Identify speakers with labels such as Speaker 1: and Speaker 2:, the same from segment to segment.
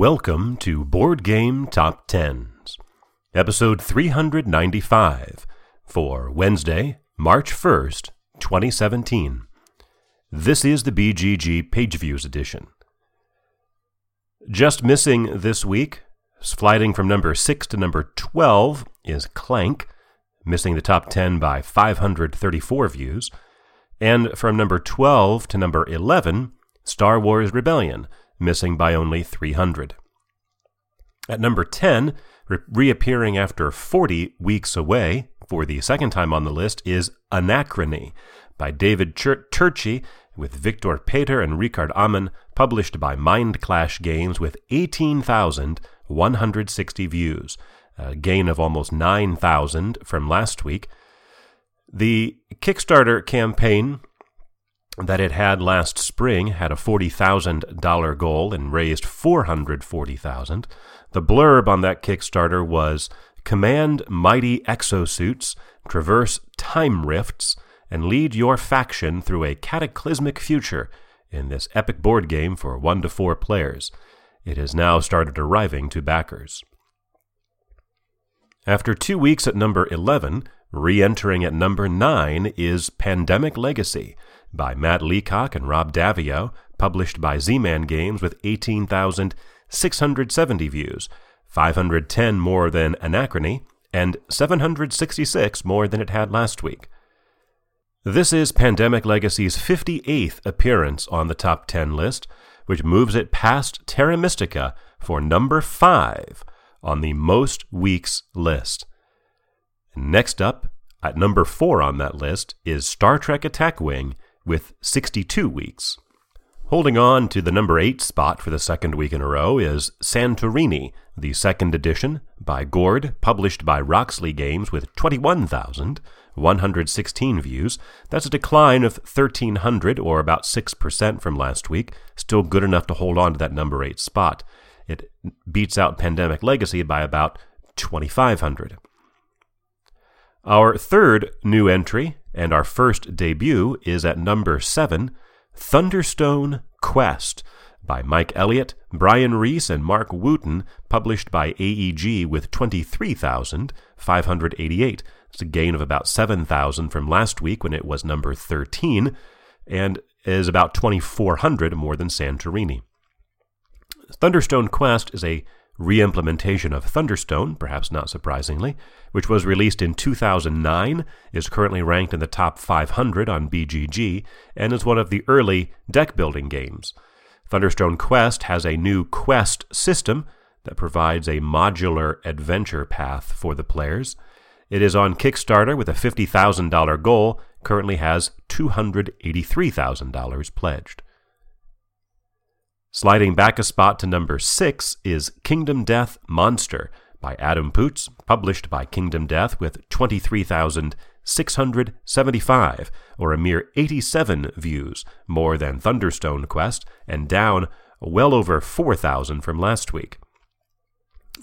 Speaker 1: Welcome to Board Game Top Tens, episode 395 for Wednesday, March 1st, 2017. This is the BGG Page Views edition. Just missing this week, sliding from number 6 to number 12, is Clank, missing the top 10 by 534 views. And from number 12 to number 11, Star Wars Rebellion, missing by only 300. At number 10, re- reappearing after 40 weeks away for the second time on the list, is Anachrony by David Chur- Turczi with Victor Peter and Ricard Amann, published by Mindclash Games with 18,160 views, a gain of almost 9,000 from last week. The Kickstarter campaign that it had last spring had a $40,000 goal and raised 440,000. The blurb on that Kickstarter was command mighty exosuits, traverse time rifts, and lead your faction through a cataclysmic future in this epic board game for 1 to 4 players. It has now started arriving to backers. After 2 weeks at number 11, re-entering at number 9 is Pandemic Legacy by Matt Leacock and Rob Daviau, published by Z-Man Games with 18,670 views, 510 more than Anachrony, and 766 more than it had last week. This is Pandemic Legacy's 58th appearance on the top 10 list, which moves it past Terra Mystica for number 5 on the most weeks list. Next up, at number 4 on that list, is Star Trek Attack Wing with 62 weeks. Holding on to the number 8 spot for the second week in a row is Santorini, the second edition by Gord, published by Roxley Games with 21,116 views. That's a decline of 1,300 or about 6% from last week, still good enough to hold on to that number 8 spot. It beats out Pandemic Legacy by about 2,500. Our third new entry and our first debut is at number 7, Thunderstone Quest by Mike Elliott, Brian Reese, and Mark Wooten, published by AEG with 23,588. It's a gain of about 7,000 from last week when it was number 13, and is about 2,400 more than Santorini. Thunderstone Quest is a re-implementation of Thunderstone, perhaps not surprisingly, which was released in 2009, is currently ranked in the top 500 on BGG, and is one of the early deck building games. Thunderstone Quest has a new quest system that provides a modular adventure path for the players. It is on Kickstarter with a $50,000 goal, currently has $283,000 pledged. Sliding back a spot to number 6 is Kingdom Death Monster by Adam Poots, published by Kingdom Death with 23,675, or a mere 87 views more than Thunderstone Quest, and down well over 4,000 from last week.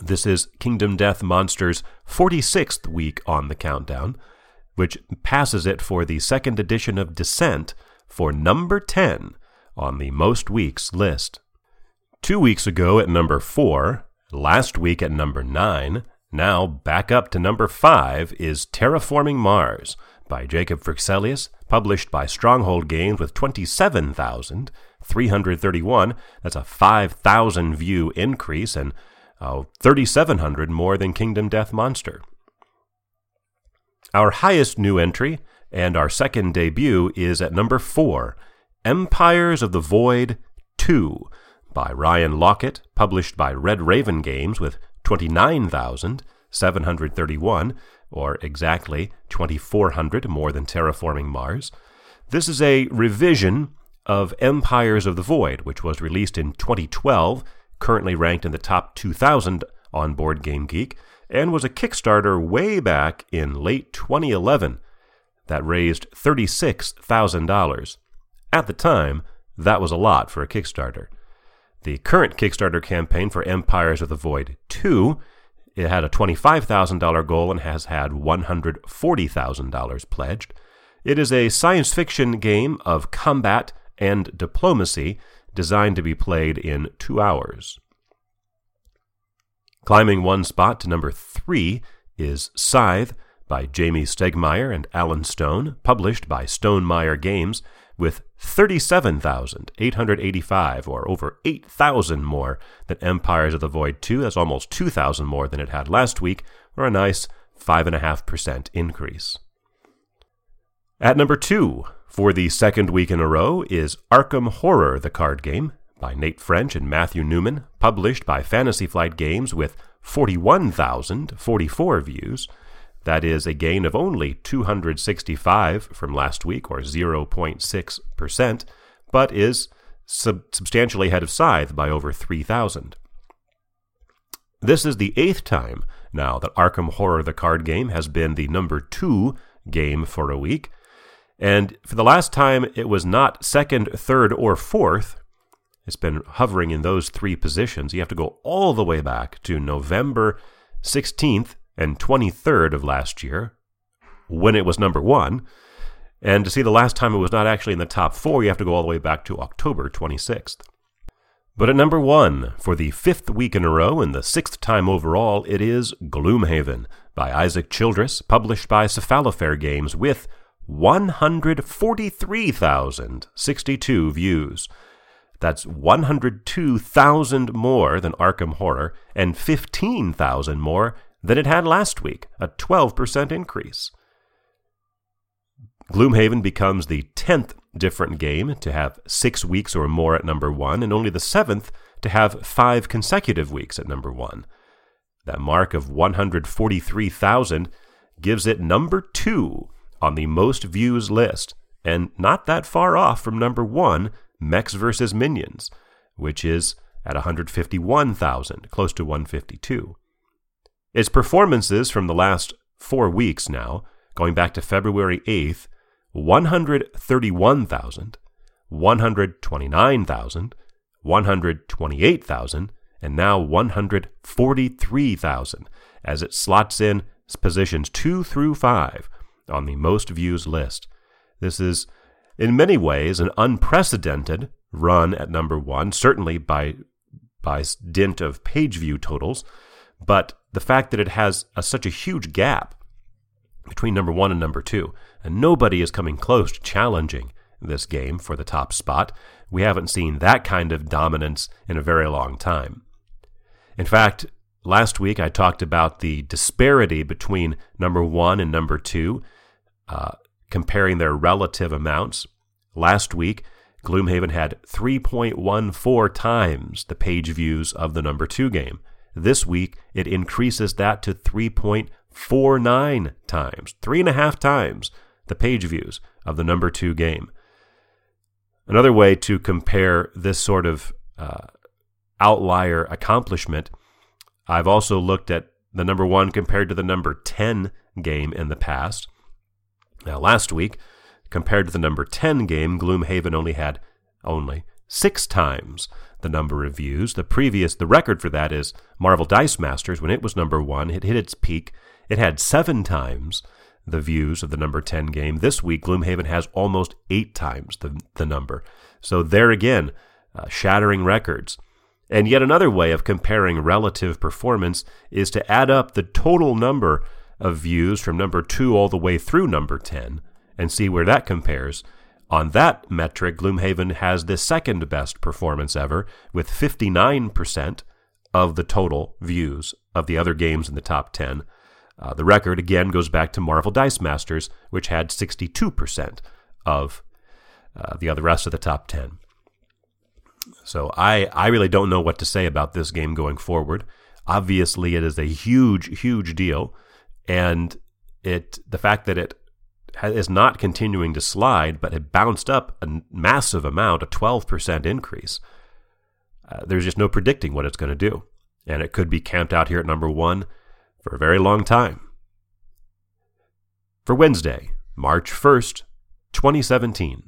Speaker 1: This is Kingdom Death Monster's 46th week on the countdown, which passes it for the second edition of Descent for number 10 on the most weeks list. Two weeks ago at number 4, last week at number 9, now back up to number 5 is Terraforming Mars by Jacob Fryxelius, published by Stronghold Games with 27,331. That's a 5,000 view increase and uh, 3,700 more than Kingdom Death Monster. Our highest new entry and our second debut is at number 4 Empires of the Void 2 by Ryan Laukat, published by Red Raven Games with 29,731, or exactly 2,400 more than Terraforming Mars. This is a revision of Empires of the Void, which was released in 2012, currently ranked in the top 2,000 on Board Game Geek, and was a Kickstarter way back in late 2011 that raised $36,000. At the time, that was a lot for a Kickstarter. The current Kickstarter campaign for Empires of the Void 2 it had a $25,000 goal and has had $140,000 pledged. It is a science fiction game of combat and diplomacy designed to be played in two hours. Climbing one spot to number three is Scythe by Jamey Stegmaier and Alan Stone, published by Stonemaier Games, with 37,885, or over 8,000 more than Empires of the Void 2. That's almost 2,000 more than it had last week, or a nice 5.5% increase. At number two, for the second week in a row, is Arkham Horror, the card game, by Nate French and Matthew Newman, published by Fantasy Flight Games with 41,044 views. That is a gain of only 265 from last week, or 0.6%, but is sub- substantially ahead of Scythe by over 3,000. This is the eighth time now that Arkham Horror the card game has been the number two game for a week. And for the last time, it was not second, third, or fourth. It's been hovering in those three positions. You have to go all the way back to November 16th and 23rd of last year, when it was number one. And to see the last time it was not actually in the top four, you have to go all the way back to October 26th. But at number one, for the fifth week in a row and the sixth time overall, it is Gloomhaven by Isaac Childress, published by Cephalofair Games, with 143,062 views. That's 102,000 more than Arkham Horror and 15,000 more than it had last week, a 12% increase. Gloomhaven becomes the 10th different game to have six weeks or more at number one, and only the seventh to have five consecutive weeks at number one. That mark of 143,000 gives it number two on the most views list, and not that far off from number one, Mechs vs. Minions, which is at 151,000, close to 152. Its performances from the last four weeks now, going back to February 8th, 131,000, 129,000, 128,000, and now 143,000 as it slots in positions 2 through 5 on the most views list. This is, in many ways, an unprecedented run at number one, certainly by, by dint of page view totals, but the fact that it has a, such a huge gap between number one and number two, and nobody is coming close to challenging this game for the top spot. We haven't seen that kind of dominance in a very long time. In fact, last week I talked about the disparity between number one and number two, uh, comparing their relative amounts. Last week, Gloomhaven had 3.14 times the page views of the number two game. This week, it increases that to 3.49 times, three and a half times the page views of the number two game. Another way to compare this sort of uh, outlier accomplishment, I've also looked at the number one compared to the number 10 game in the past. Now, last week, compared to the number 10 game, Gloomhaven only had only six times the number of views. The previous, the record for that is Marvel Dice Masters. When it was number one, it hit its peak. It had seven times the views of the number 10 game. This week, Gloomhaven has almost eight times the, the number. So, there again, uh, shattering records. And yet, another way of comparing relative performance is to add up the total number of views from number 2 all the way through number 10 and see where that compares. On that metric, Gloomhaven has the second best performance ever, with 59% of the total views of the other games in the top 10. Uh, the record, again, goes back to Marvel Dice Masters, which had 62% of uh, the other rest of the top 10. So I, I really don't know what to say about this game going forward. Obviously, it is a huge, huge deal. And it the fact that it is not continuing to slide, but it bounced up a massive amount, a 12% increase. Uh, there's just no predicting what it's going to do. And it could be camped out here at number one for a very long time. For Wednesday, March 1st, 2017,